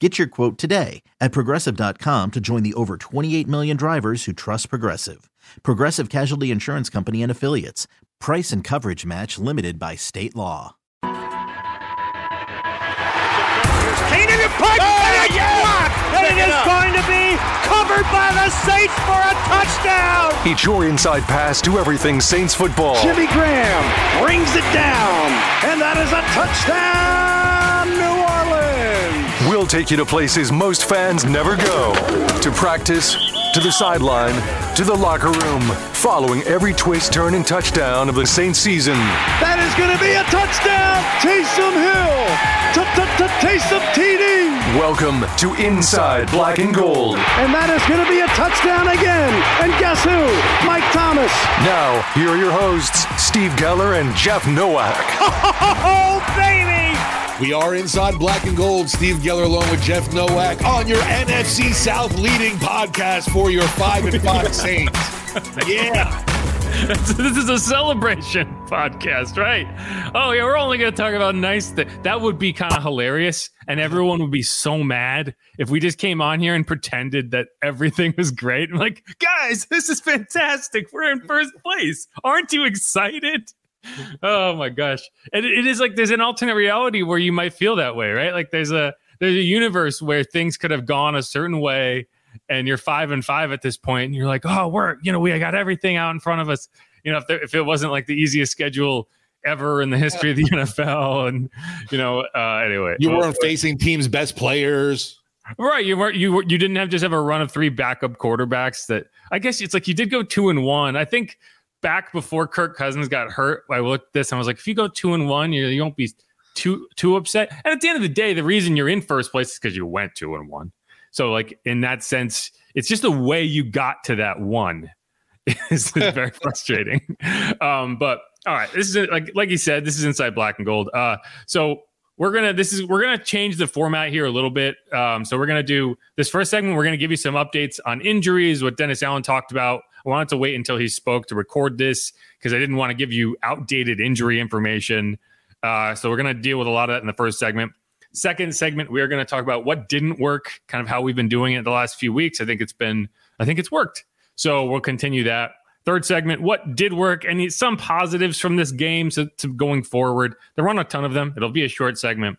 Get your quote today at progressive.com to join the over 28 million drivers who trust Progressive. Progressive Casualty Insurance Company and Affiliates. Price and coverage match limited by state law. Keenan and Pipe, and it's blocked, and it is going to be covered by the Saints for a touchdown. It's your inside pass to everything Saints football. Jimmy Graham brings it down, and that is a touchdown, New We'll take you to places most fans never go. To practice, to the sideline, to the locker room, following every twist, turn, and touchdown of the Saints season. That is going to be a touchdown, Taysom Hill. Taysom TD. Welcome to Inside Black and Gold. And that is going to be a touchdown again. And guess who? Mike Thomas. Now, here are your hosts, Steve Geller and Jeff Nowak. Oh, baby! We are inside black and gold. Steve Geller along with Jeff Nowak on your NFC South leading podcast for your five and five Saints. Yeah. this is a celebration podcast, right? Oh, yeah, we're only going to talk about nice things. That would be kind of hilarious. And everyone would be so mad if we just came on here and pretended that everything was great. I'm like, guys, this is fantastic. We're in first place. Aren't you excited? Oh my gosh. And it is like there's an alternate reality where you might feel that way, right? Like there's a there's a universe where things could have gone a certain way and you're five and five at this point, and you're like, oh, we're you know we got everything out in front of us. You know, if there, if it wasn't like the easiest schedule ever in the history of the NFL, and you know, uh, anyway, you weren't facing teams' best players. Right, you weren't you you didn't have just have a run of three backup quarterbacks that I guess it's like you did go two and one. I think back before Kirk Cousins got hurt, I looked at this and I was like, if you go two and one, you, you won't be too too upset. And at the end of the day, the reason you're in first place is because you went two and one. So, like in that sense, it's just the way you got to that one is very frustrating. Um, but all right, this is like like you said, this is inside black and gold. Uh, so we're gonna this is we're gonna change the format here a little bit. Um, so we're gonna do this first segment. We're gonna give you some updates on injuries, what Dennis Allen talked about. I wanted to wait until he spoke to record this because I didn't want to give you outdated injury information. Uh, so we're gonna deal with a lot of that in the first segment. Second segment, we are going to talk about what didn't work, kind of how we've been doing it the last few weeks. I think it's been, I think it's worked. So we'll continue that. Third segment, what did work and some positives from this game to going forward. There aren't a ton of them. It'll be a short segment.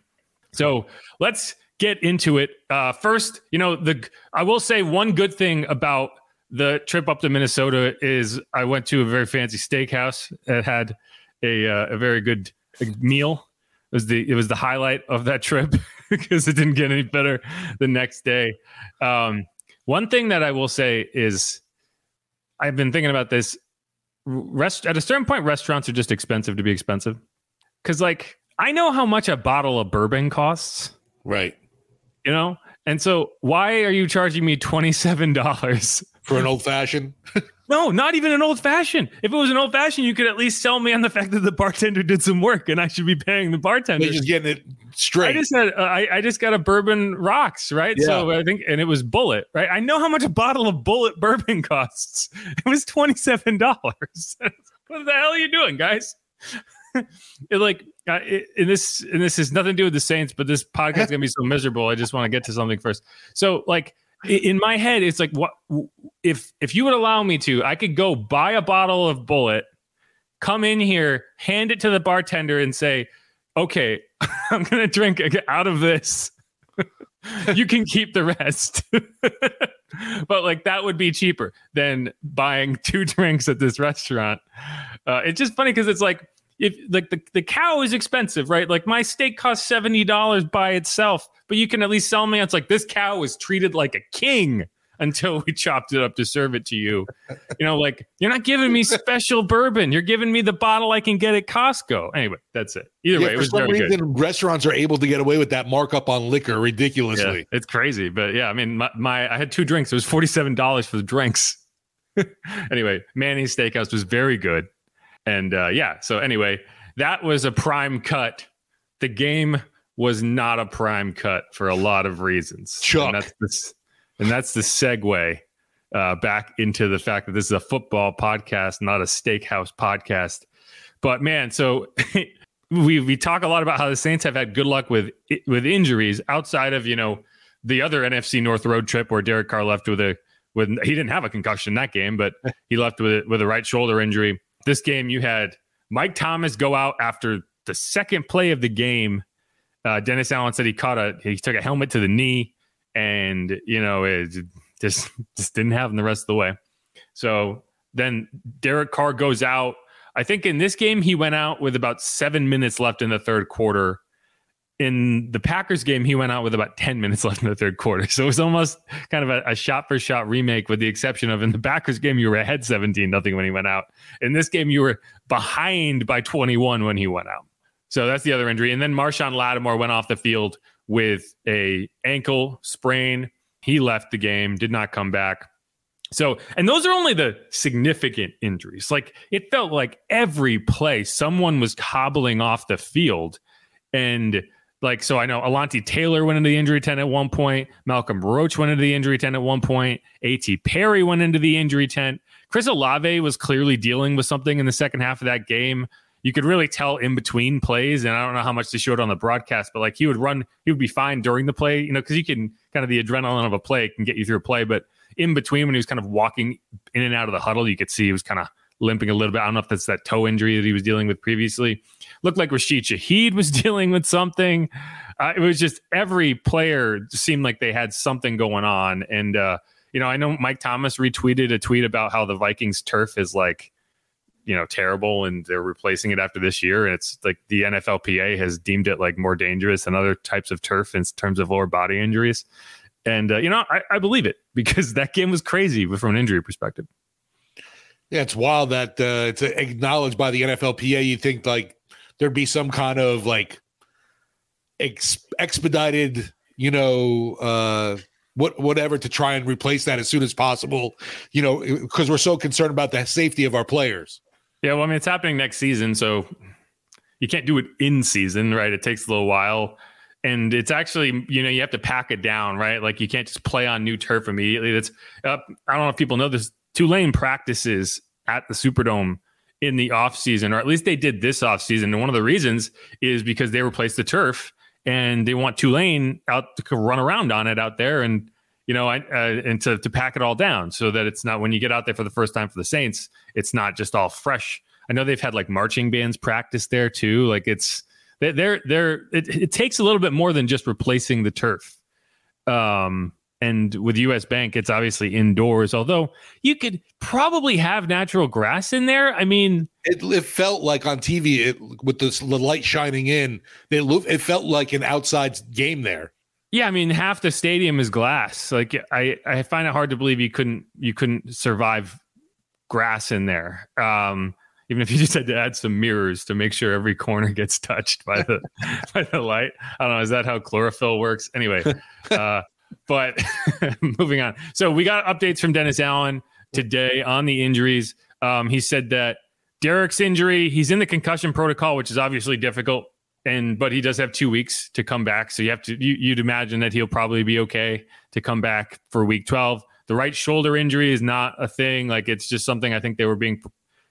So let's get into it. Uh, first, you know, the I will say one good thing about the trip up to Minnesota is I went to a very fancy steakhouse that had a uh, a very good meal it was the it was the highlight of that trip because it didn't get any better the next day. Um, one thing that I will say is I've been thinking about this. Rest at a certain point, restaurants are just expensive to be expensive. Cause like I know how much a bottle of bourbon costs. Right. You know? And so why are you charging me $27 for an old fashioned? No, not even an old fashioned. If it was an old fashioned, you could at least sell me on the fact that the bartender did some work, and I should be paying the bartender. They're just getting it straight. I just had, uh, I, I just got a bourbon rocks, right? Yeah. So I think, and it was Bulleit right? I know how much a bottle of Bulleit bourbon costs. It was twenty seven dollars. what the hell are you doing, guys? it like uh, it, and this and this has nothing to do with the Saints, but this podcast is gonna be so miserable. I just want to get to something first. So like in my head, it's like what if if you would allow me to, I could go buy a bottle of Bulleit, come in here, hand it to the bartender, and say, "Okay, I'm gonna drink out of this." you can keep the rest. but like that would be cheaper than buying two drinks at this restaurant. Uh, it's just funny because it's like if like the, the cow is expensive, right? Like my steak costs seventy dollars by itself, but you can at least sell me. It's like this cow was treated like a king until we chopped it up to serve it to you. You know, like you're not giving me special bourbon. You're giving me the bottle I can get at Costco. Anyway, that's it. Either yeah, way, it was very reason, good. Restaurants are able to get away with that markup on liquor ridiculously. Yeah, it's crazy, but yeah, I mean, my, my I had two drinks. It was forty seven dollars for the drinks. anyway, Manny's Steakhouse was very good, and uh, yeah. So anyway, that was a prime cut. The game was not a prime cut for a lot of reasons. Chuck. And that's the, and that's the segue uh, back into the fact that this is a football podcast, not a steakhouse podcast. But man, so we we talk a lot about how the Saints have had good luck with with injuries outside of you know the other NFC North road trip where Derek Carr left with a with he didn't have a concussion that game, but he left with with a right shoulder injury. This game, you had Mike Thomas go out after the second play of the game. Uh, Dennis Allen said he caught a he took a helmet to the knee and you know it just just didn't happen the rest of the way. So then Derek Carr goes out. I think in this game he went out with about seven minutes left in the third quarter. In the Packers game, he went out with about 10 minutes left in the third quarter. So it was almost kind of a, a shot for shot remake, with the exception of in the Packers game, you were ahead 17 nothing when he went out. In this game, you were behind by 21 when he went out. So that's the other injury. And then Marshon Lattimore went off the field with a ankle sprain. He left the game, did not come back. So, and those are only the significant injuries. Like it felt like every play someone was hobbling off the field. And like, so I know Alontae Taylor went into the injury tent at one point. Malcolm Roach went into the injury tent at one point. A.T. Perry went into the injury tent. Chris Olave was clearly dealing with something in the second half of that game you could really tell in between plays. And I don't know how much they showed on the broadcast, but like he would run, he would be fine during the play, you know, because you can kind of the adrenaline of a play can get you through a play. But in between, when he was kind of walking in and out of the huddle, you could see he was kind of limping a little bit. I don't know if that's that toe injury that he was dealing with previously. Looked like Rashid Shaheed was dealing with something. Uh, it was just every player seemed like they had something going on. And, uh, you know, I know Mike Thomas retweeted a tweet about how the Vikings turf is like you know terrible and they're replacing it after this year and it's like the NFLPA has deemed it like more dangerous than other types of turf in terms of lower body injuries and uh, you know I, I, believe it because that game was crazy from an injury perspective yeah it's wild that uh, it's acknowledged by the NFLPA you think like there'd be some kind of like ex- expedited you know uh what whatever to try and replace that as soon as possible you know because we're so concerned about the safety of our players yeah, well, I mean, it's happening next season, so you can't do it in season, right? It takes a little while. And it's actually, you know, you have to pack it down, right? Like you can't just play on new turf immediately. That's, uh, I don't know if people know this. Tulane practices at the Superdome in the off season, or at least they did this off season. And one of the reasons is because they replaced the turf and they want Tulane out to run around on it out there. And you know, I, uh, and to, to pack it all down so that it's not when you get out there for the first time for the Saints, it's not just all fresh. I know they've had like marching bands practice there too. Like it's they're they're it, it takes a little bit more than just replacing the turf. Um, and with US Bank, it's obviously indoors. Although you could probably have natural grass in there. I mean, it, it felt like on TV it, with the, the light shining in. It it felt like an outside game there. Yeah, I mean, half the stadium is glass. Like I, I find it hard to believe you couldn't you couldn't survive grass in there. Um, even if you just had to add some mirrors to make sure every corner gets touched by the by the light. I don't know. Is that how chlorophyll works? Anyway, uh, but moving on. So we got updates from Dennis Allen today on the injuries. Um, he said that Derek's injury, he's in the concussion protocol, which is obviously difficult and but he does have two weeks to come back. So you have to you, you'd imagine that he'll probably be okay to come back for week twelve. The right shoulder injury is not a thing. Like it's just something I think they were being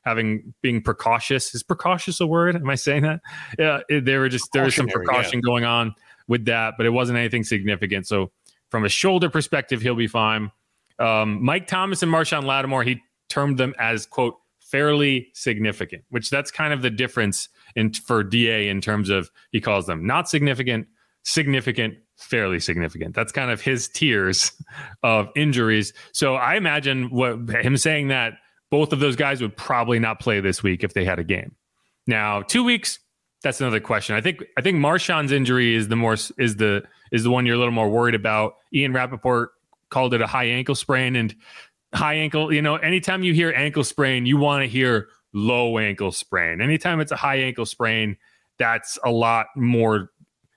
having being precautious. Is precautious a word? Am I saying that? Yeah, it, there were just there was some precaution yeah. going on with that, but it wasn't anything significant. So from a shoulder perspective, he'll be fine. Um, Mike Thomas and Marshon Lattimore, he termed them as quote fairly significant, which that's kind of the difference in for DA in terms of he calls them not significant, significant, fairly significant. That's kind of his tiers of injuries. So I imagine what him saying that both of those guys would probably not play this week if they had a game. Now, two weeks, that's another question. I think I think Marshon's injury is the more is the is the one you're a little more worried about. Ian Rapoport called it a high ankle sprain and high ankle, you know, anytime you hear ankle sprain, you want to hear low ankle sprain. Anytime it's a high ankle sprain, that's a lot more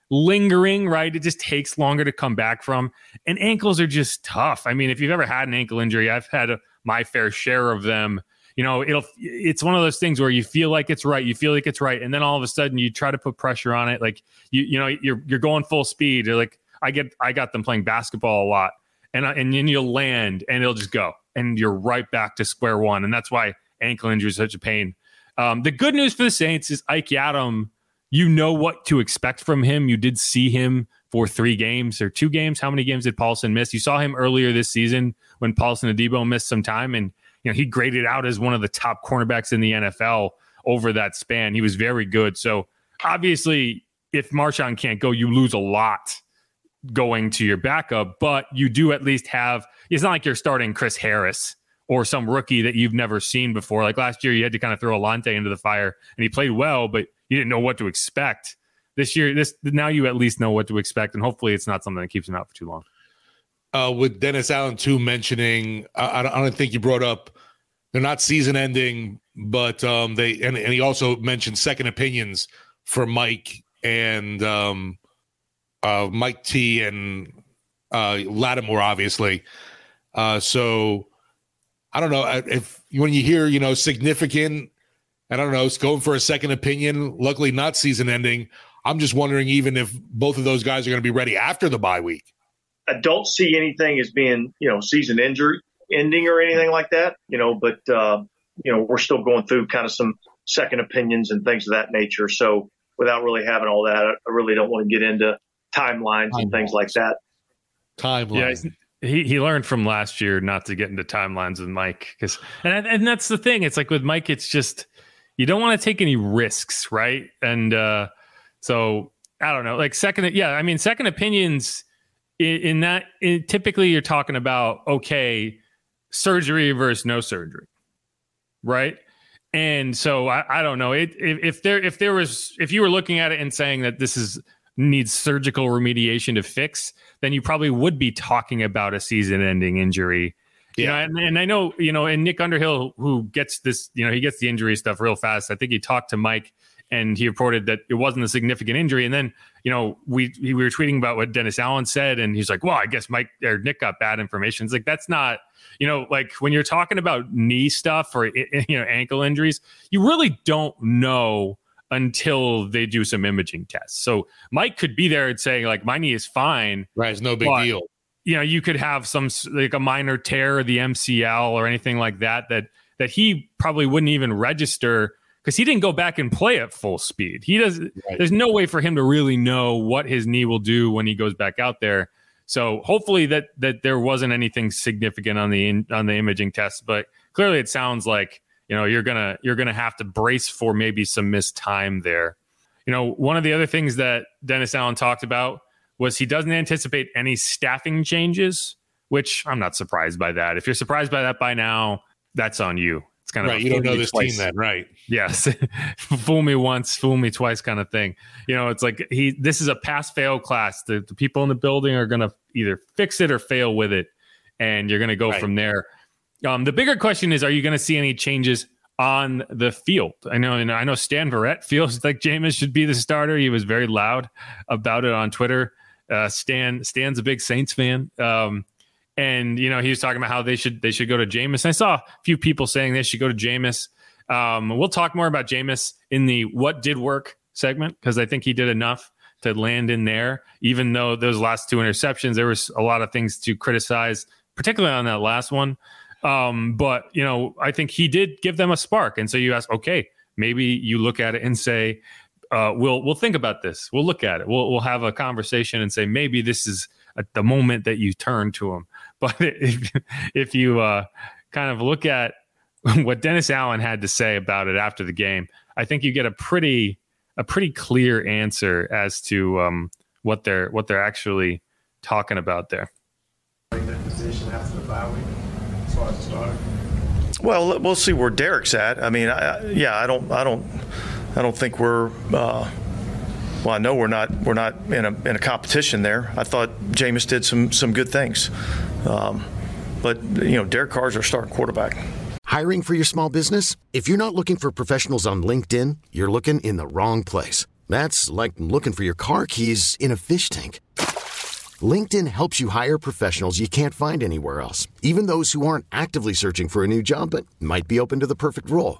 lingering, right? It just takes longer to come back from. And ankles are just tough. I mean, if you've ever had an ankle injury, I've had a, my fair share of them. You know, it'll it's one of those things where you feel like it's right, you feel like it's right, and then all of a sudden you try to put pressure on it. Like you you know, you're you're going full speed. You're like I get I got them playing basketball a lot. And, and then you'll land and it'll just go and you're right back to square one. And that's why ankle injury is such a pain. Um, the good news for the Saints is Ike Yiadom you know what to expect from him. You did see him for three games or two games. How many games did Paulson miss? You saw him earlier this season when Paulson Adebo missed some time, and you know he graded out as one of the top cornerbacks in the NFL over that span. He was very good. So obviously, if Marshon can't go, you lose a lot going to your backup, but you do at least have. It's not like you're starting Chris Harris or some rookie that you've never seen before. Like last year, you had to kind of throw Alontae into the fire, and he played well, but you didn't know what to expect. This year, this now you at least know what to expect, and hopefully, it's not something that keeps him out for too long. Uh, with Dennis Allen too mentioning, I, I, don't think you brought up they're not season ending, but um, they and, and he also mentioned second opinions for Mike and um, uh, Mike T and uh, Lattimore, obviously. Uh, so I don't know if when you hear you know significant I don't know, it's going for a second opinion. Luckily, not season ending. I'm just wondering even if both of those guys are going to be ready after the bye week. I don't see anything as being, you know, season injury ending or anything like that, you know, but, uh, you know, we're still going through kind of some second opinions and things of that nature. So without really having all that, I really don't want to get into timelines and things like that. Timelines. Yeah, he he learned from last year not to get into timelines with Mike because and and that's the thing. It's like with Mike, it's just you don't want to take any risks, right? And uh, so I don't know, like second, yeah, I mean, second opinions in, in that in, typically you're talking about okay, surgery versus no surgery, right? And so I, I don't know it, if, if there if there was if you were looking at it and saying that this is needs surgical remediation to fix, then you probably would be talking about a season-ending injury yeah, know, and, and, I know, you know, and Nick Underhill, who gets this, you know, he gets the injury stuff real fast. I think he talked to Mike and he reported that it wasn't a significant injury. And then, you know, we we were tweeting about what Dennis Allen said, and he's like, "Well, I guess Mike or Nick got bad information." It's like that's not, you know, like when you're talking about knee stuff or you know ankle injuries, you really don't know until they do some imaging tests. So Mike could be there and saying like, "My knee is fine," right? It's no big deal you know, you could have some like a minor tear of the MCL or anything like that that that he probably wouldn't even register because he didn't go back and play at full speed. He does. Right. There's no way for him to really know what his knee will do when he goes back out there. So hopefully that that there wasn't anything significant on the on the imaging test, but clearly it sounds like you know you're gonna you're gonna have to brace for maybe some missed time there. You know, one of the other things that Dennis Allen talked about was he doesn't anticipate any staffing changes, which I'm not surprised by that. If you're surprised by that by now, that's on you. Kind of right. You don't know this twice. team then, right? Yes, fool me once, fool me twice, kind of thing. You know, it's like he. This is a pass fail class. The, the people in the building are going to either fix it or fail with it, and you're going to go right. from there. Um, the bigger question is: Are you going to see any changes on the field. I know, and I know Stan Verrett feels like Jameis should be the starter. He was very loud about it on Twitter. Uh, Stan Stan's a big Saints fan. Um, and you know he was talking about how they should they should go to Jameis. I saw a few people saying they should go to Jameis. Um, we'll talk more about Jameis in the what did work segment because I think he did enough to land in there. Even though those last two interceptions, there was a lot of things to criticize, particularly on that last one. Um, but you know, I think he did give them a spark. And so you ask, okay, maybe you look at it and say, uh, we'll we'll think about this. We'll look at it. We'll we'll have a conversation and say maybe this is at the moment that you turn to him. But if if you uh, kind of look at what Dennis Allen had to say about it after the game, I think you get a pretty a pretty clear answer as to um, what they're what they're actually talking about there. Well, we'll see where Derek's at. I mean, I, yeah, I don't, I don't, I don't think we're. Uh, well, I know we're not we're not in a in a competition there. I thought Jameis did some some good things, um, but you know, Derek Carr's our starting quarterback. Hiring for your small business? If you're not looking for professionals on LinkedIn, you're looking in the wrong place. That's like looking for your car keys in a fish tank. LinkedIn helps you hire professionals you can't find anywhere else, even those who aren't actively searching for a new job but might be open to the perfect role.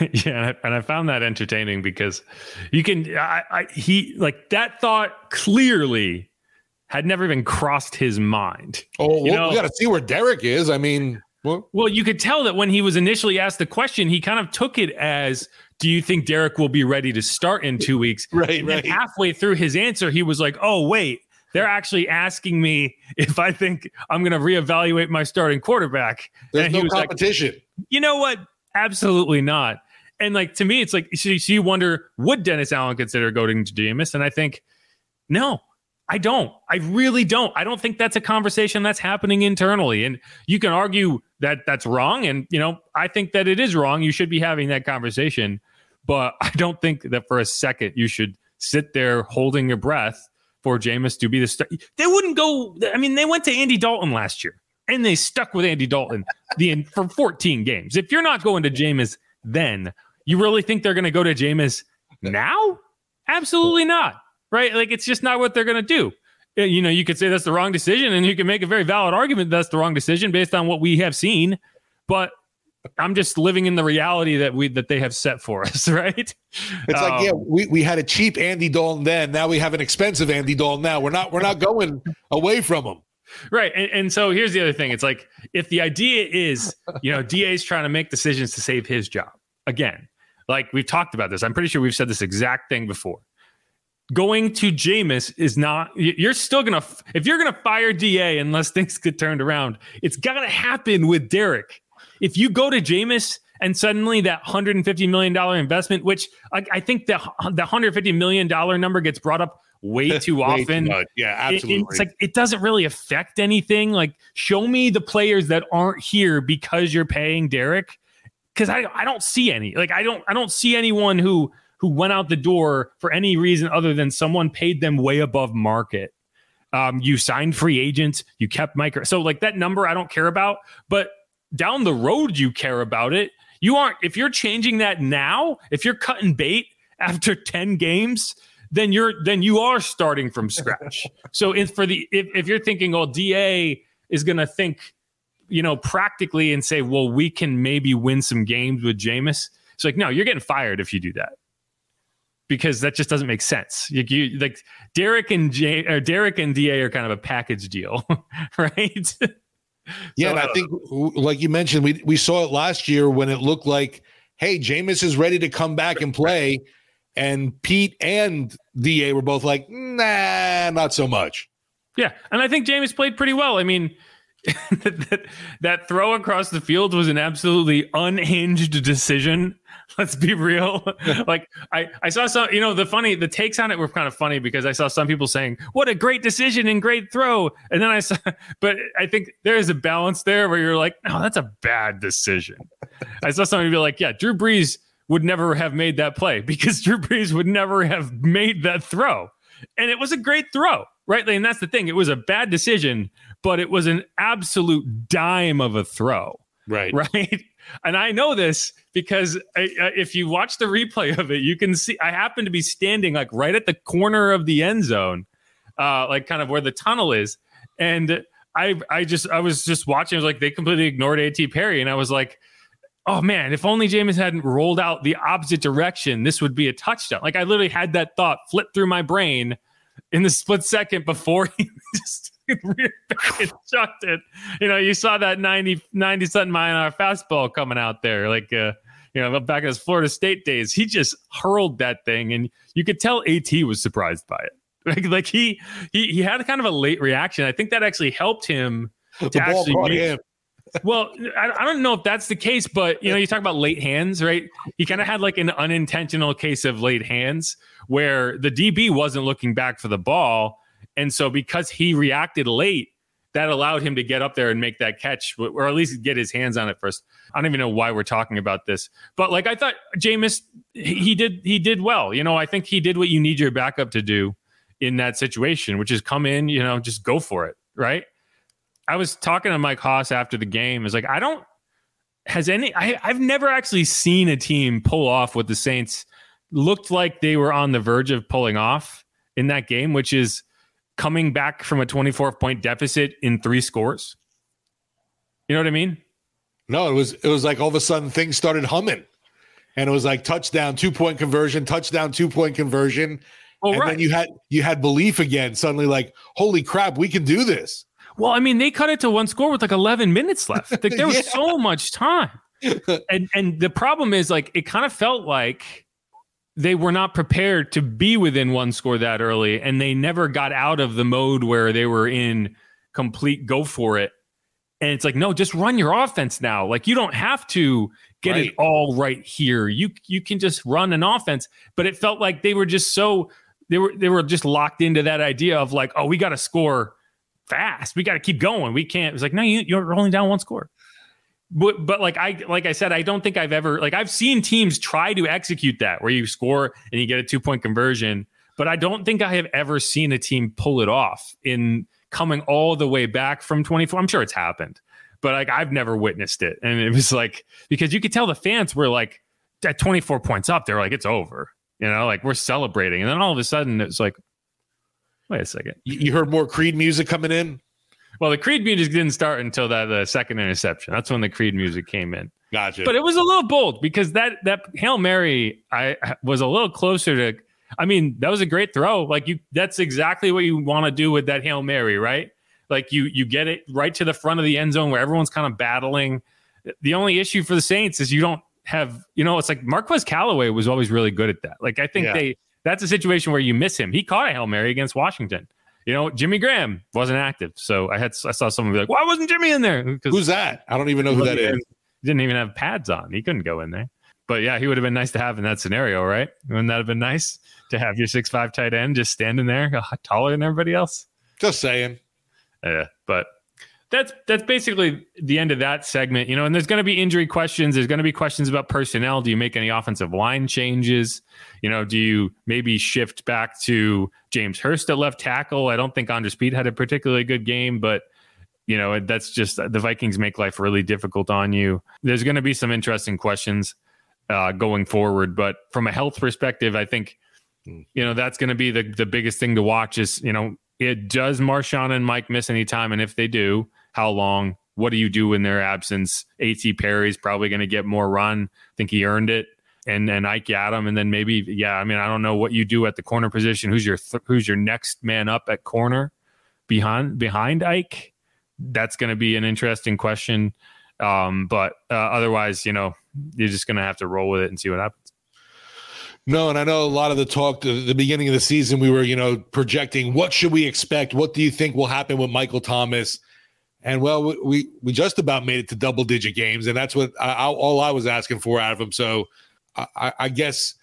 yeah, and I, and I, found that entertaining because you can, I, I, he like that thought clearly had never even crossed his mind. Oh, you well, know? we got to see where Derek is. I mean, well, well, you could tell that when he was initially asked the question, he kind of took it as, "Do you think Derek will be ready to start in two weeks?" right, and right. halfway through his answer, he was like, "Oh, wait." They're actually asking me if I think I'm going to reevaluate my starting quarterback. There's and no competition. Like, you know what? Absolutely not. And like to me, it's like so you wonder would Dennis Allen consider going to Jameis? And I think no, I don't. I really don't. I don't think that's a conversation that's happening internally. And you can argue that that's wrong. And you know, I think that it is wrong. You should be having that conversation. But I don't think that for a second you should sit there holding your breath for Jameis to be the star. They wouldn't go. I mean, they went to Andy Dalton last year and they stuck with Andy Dalton the for 14 games. If you're not going to Jameis then, you really think they're going to go to Jameis now? Absolutely not. Right? Like it's just not what they're going to do. Uh, you know, you could say that's the wrong decision, and you can make a very valid argument that's the wrong decision based on what we have seen. But I'm just living in the reality that we that they have set for us, right? It's um, like, yeah, we, we had a cheap Andy Dalton then. Now we have an expensive Andy Dalton. Now we're not we're not going away from him. Right. And, and so here's the other thing. It's like if the idea is, you know, DA's trying to make decisions to save his job, again, like we've talked about this. I'm pretty sure we've said this exact thing before. Going to Jameis is not, you're still going to, if you're going to fire DA unless things get turned around, it's got to happen with Derek. If you go to Jameis and suddenly that $150 million investment, which I, I think the, the $150 million number gets brought up way too way often. Too yeah, absolutely. It, it's like it doesn't really affect anything. Like, show me the players that aren't here because you're paying Derek because I I don't see any. Like I don't I don't see anyone who who went out the door for any reason other than someone paid them way above market. Um, you signed free agents, you kept micro. So like that number, I don't care about, but down the road, you care about it. You aren't, if you're changing that now, if you're cutting bait after 10 games, then you're, then you are starting from scratch. so if for the, if, if you're thinking, oh, DA is going to think, you know, practically and say, well, we can maybe win some games with Jameis. It's like, no, you're getting fired if you do that because that just doesn't make sense. You, you, like Derek and J, or Derek and Da are kind of a package deal, right? Yeah, So, and I think, like you mentioned, we we saw it last year when it looked like, hey, Jameis is ready to come back and play, and Pete and Da were both like, nah, not so much. Yeah, and I think Jameis played pretty well. I mean, that, that throw across the field was an absolutely unhinged decision. Let's be real. like I, I saw some, you know, the funny, the takes on it were kind of funny because I saw some people saying, "What a great decision and great throw," and then I saw, but I think there is a balance there where you're like, "No, that's a bad decision." I saw somebody be like, "Yeah, Drew Brees would never have made that play because Drew Brees would never have made that throw." And it was a great throw, right? And that's the thing. It was a bad decision, but it was an absolute dime of a throw. Right. Right. And I know this because I, I- if you watch the replay of it, you can see I happen to be standing like right at the corner of the end zone, uh, like kind of where the tunnel is. And I, I just, I was just watching. I was like, they completely ignored A.T. Perry, and I was like, oh man, if only Jameis hadn't rolled out the opposite direction, this would be a touchdown. Like I literally had that thought flip through my brain in the split second before he just reared back and chucked it. You know, you saw that 90, 90 something mile an hour fastball coming out there, like uh, you know, back in his Florida State days. He just hurled that thing, and you could tell A.T. was surprised by it. Like, like he he he had kind of a late reaction. I think that actually helped him to The ball actually make- him. well, I, I don't know if that's the case, but you know, you talk about late hands, right? He kind of had like an unintentional case of late hands where the DB wasn't looking back for the ball, and so because he reacted late, that allowed him to get up there and make that catch, or at least get his hands on it first. I don't even know why we're talking about this, but like I thought, Jameis, he did he did well. You know, I think he did what you need your backup to do in that situation, which is come in, you know, just go for it, right? I was talking to Mike Hoss after the game. Is like, I don't has any. I, I've never actually seen a team pull off what the Saints looked like they were on the verge of pulling off in that game, which is coming back from a 24 point deficit in three scores. You know what I mean? No, it was it was like all of a sudden things started humming, and it was like touchdown, two point conversion, touchdown, two point conversion, Oh, and right. then you had you had belief again. Suddenly, like holy crap, we can do this. Well, I mean, they cut it to one score with like 11 minutes left. Like there was Yeah. so much time. and and the problem is like it kind of felt like they were not prepared to be within one score that early and they never got out of the mode where they were in complete go for it. And it's like, no, just run your offense now. Like you don't have to get it all right here. You you can just run an offense. But it felt like they were just so they were they were just locked into that idea of like, oh, we got to score fast. We got to keep going. We can't. It's like, no, you, you're only down one score. But, but like I like I said, I don't think I've ever like I've seen teams try to execute that where you score and you get a two point conversion, but I don't think I have ever seen a team pull it off in coming all the way back from 24. I'm sure it's happened, but like I've never witnessed it. And it was like because you could tell the fans were like at 24 points up, they're like, it's over. You know, like we're celebrating. And then all of a sudden it's like, wait a second. You, heard more Creed music coming in. Well, the Creed music didn't start until that uh, second interception. That's when the Creed music came in. Gotcha. But it was a little bold because that that Hail Mary I was a little closer to. I mean, that was a great throw. Like you, that's exactly what you want to do with that Hail Mary, right? Like you you get it right to the front of the end zone where everyone's kind of battling. The only issue for the Saints is you don't have, you know, it's like Marquez Callaway was always really good at that. Like I think Yeah. they that's a situation where you miss him. He caught a Hail Mary against Washington. You know, Jimmy Graham wasn't active. So I had I saw someone be like, Why wasn't Jimmy in there? Who's that? I don't even know who that is. he didn't even have pads on. He couldn't go in there. But yeah, he would have been nice to have in that scenario, right? Wouldn't that have been nice to have your six five tight end just standing there, uh, taller than everybody else? Just saying. Yeah, but that's that's basically the end of that segment. You know, and there's going to be injury questions. There's going to be questions about personnel. Do you make any offensive line changes? You know, do you maybe shift back to James Hurst at left tackle? I don't think Andrus Peat had a particularly good game, but you know, that's just the Vikings make life really difficult on you. There's going to be some interesting questions uh, going forward, but from a health perspective, I think you know that's going to be the the biggest thing to watch. Is you know, it does Marshon and Mike miss any time, and if they do, how long? What do you do in their absence? A.T. Perry's probably going to get more run. I think he earned it. And and Ike Yiadom, and then maybe yeah. I mean, I don't know what you do at the corner position. Who's your th- who's your next man up at corner behind behind Ike? That's going to be an interesting question. Um, but uh, otherwise, you know, you're just going to have to roll with it and see what happens. No, and I know a lot of the talk the beginning of the season, we were, you know, projecting what should we expect? What do you think will happen with Michael Thomas? And well, we we just about made it to double digit games, and that's what I, all I was asking for out of him. So I, I guess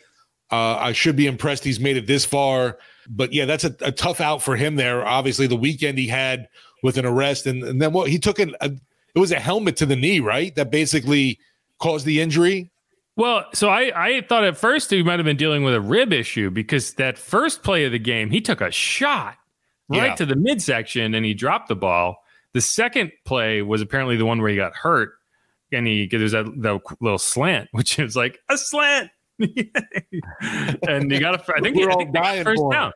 uh, I should be impressed he's made it this far. But yeah, that's a, a, tough out for him there. Obviously, the weekend he had with an arrest, and, and then what he took an a, it was a helmet to the knee, right? That basically caused the injury. Well, so I, I thought at first he might have been dealing with a rib issue because that first play of the game, he took a shot right yeah. to the midsection and he dropped the ball. The second play was apparently the one where he got hurt, and he there's that, that little slant, which is like a slant, and he got a. I think, We're I think all first down.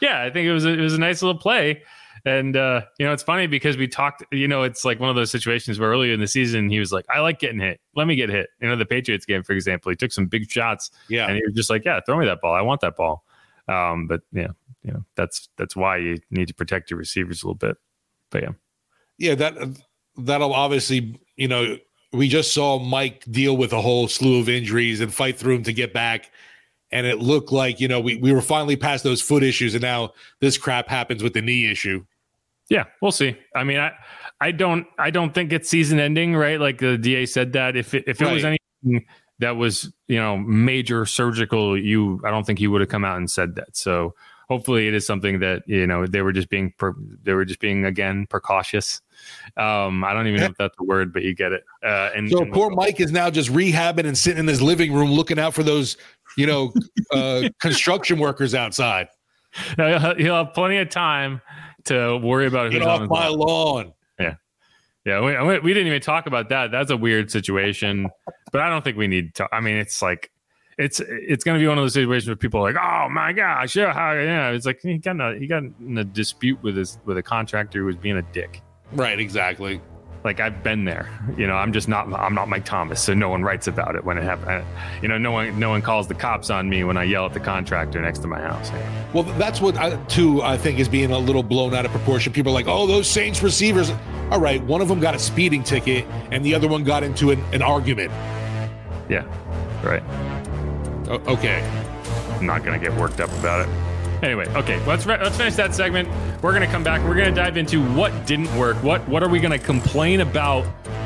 Yeah, I think it was a, it was a nice little play. And uh, you know, it's funny because we talked. You know, it's like one of those situations where earlier in the season he was like, "I like getting hit. Let me get hit." You know, the Patriots game, for example, he took some big shots. Yeah, and he was just like, "Yeah, throw me that ball. I want that ball." Um, but yeah, you know, that's that's why you need to protect your receivers a little bit. But yeah yeah, that that'll obviously, you know, we just saw Mike deal with a whole slew of injuries and fight through them to get back. And it looked like, you know, we, we were finally past those foot issues and now this crap happens with the knee issue. Yeah, we'll see. I mean, I I don't I don't think it's season ending, right? Like the DA said that if it if it right. was anything that was, you know, major surgical, you I don't think he would have come out and said that. So hopefully it is something that you know they were just being per, they were just being again precautious. Um i don't even know if that's the word but you get it. Uh and so and poor mike is now just rehabbing and sitting in his living room looking out for those you know uh construction workers outside. He'll have plenty of time to worry about Get off my lawn. Yeah. Yeah we, we didn't even talk about that. That's a weird situation. But i don't think we need to i mean it's like it's it's going to be one of those situations where people are like, "Oh my gosh, yeah, how, yeah." It's like he got in a, he got in a dispute with his with a contractor who was being a dick. Right, exactly. Like I've been there. You know, I'm just not I'm not Mike Thomas, so no one writes about it when it happens. Uh, you know, no one no one calls the cops on me when I yell at the contractor next to my house. Well, that's what I, too I think is being a little blown out of proportion. People are like, "Oh, those Saints receivers." All right, one of them got a speeding ticket, and the other one got into an, an argument. Yeah, right Oh, okay. I'm not going to get worked up about it. Anyway, okay, let's re- let's finish that segment. We're going to come back. We're going to dive into what didn't work. What what are we going to complain about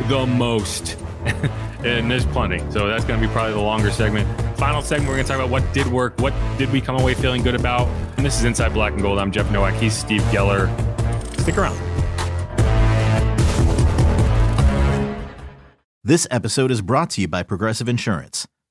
the most? and there's plenty. So that's going to be probably the longer segment. Final segment, we're going to talk about what did work, what did we come away feeling good about. And this is Inside Black and Gold. I'm Jeff Nowak. He's Steve Geller. Stick around. This episode is brought to you by Progressive Insurance.